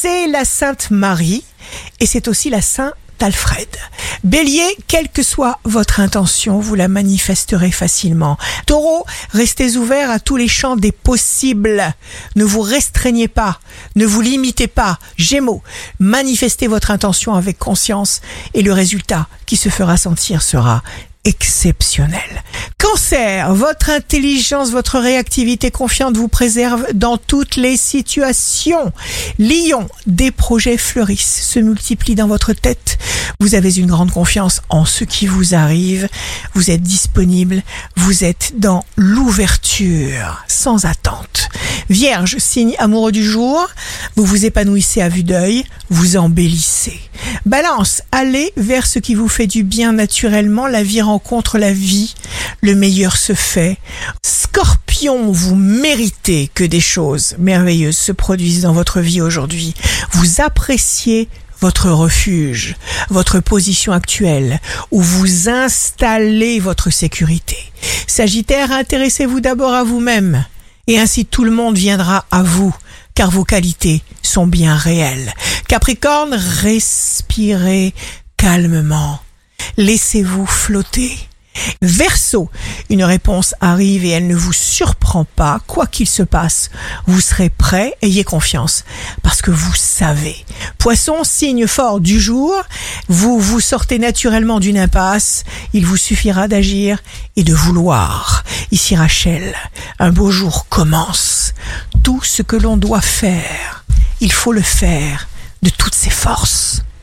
c'est la Sainte Marie et c'est aussi la Sainte Alfred. Bélier, quelle que soit votre intention, vous la manifesterez facilement. Taureau, restez ouvert à tous les champs des possibles. Ne vous restreignez pas, ne vous limitez pas. Gémeaux, manifestez votre intention avec conscience et le résultat qui se fera sentir sera exceptionnel. Votre intelligence, votre réactivité confiante vous préserve dans toutes les situations. Lion, des projets fleurissent, se multiplient dans votre tête. Vous avez une grande confiance en ce qui vous arrive. Vous êtes disponible. Vous êtes dans l'ouverture, sans attente. Vierge, signe amoureux du jour. Vous vous épanouissez à vue d'œil. Vous embellissez. Balance, allez vers ce qui vous fait du bien naturellement. La vie rencontre la vie. Le meilleur se fait. Scorpion, vous méritez que des choses merveilleuses se produisent dans votre vie aujourd'hui. Vous appréciez votre refuge, votre position actuelle, où vous installez votre sécurité. Sagittaire, intéressez-vous d'abord à vous-même, et ainsi tout le monde viendra à vous, car vos qualités sont bien réelles. Capricorne, respirez calmement, laissez-vous flotter. Verseau, une réponse arrive et elle ne vous surprend pas, quoi qu'il se passe. Vous serez prêt, ayez confiance, parce que vous savez. Poisson, signe fort du jour, vous vous sortez naturellement d'une impasse, il vous suffira d'agir et de vouloir. Ici Rachel, un beau jour commence. Tout ce que l'on doit faire, il faut le faire de toutes ses forces.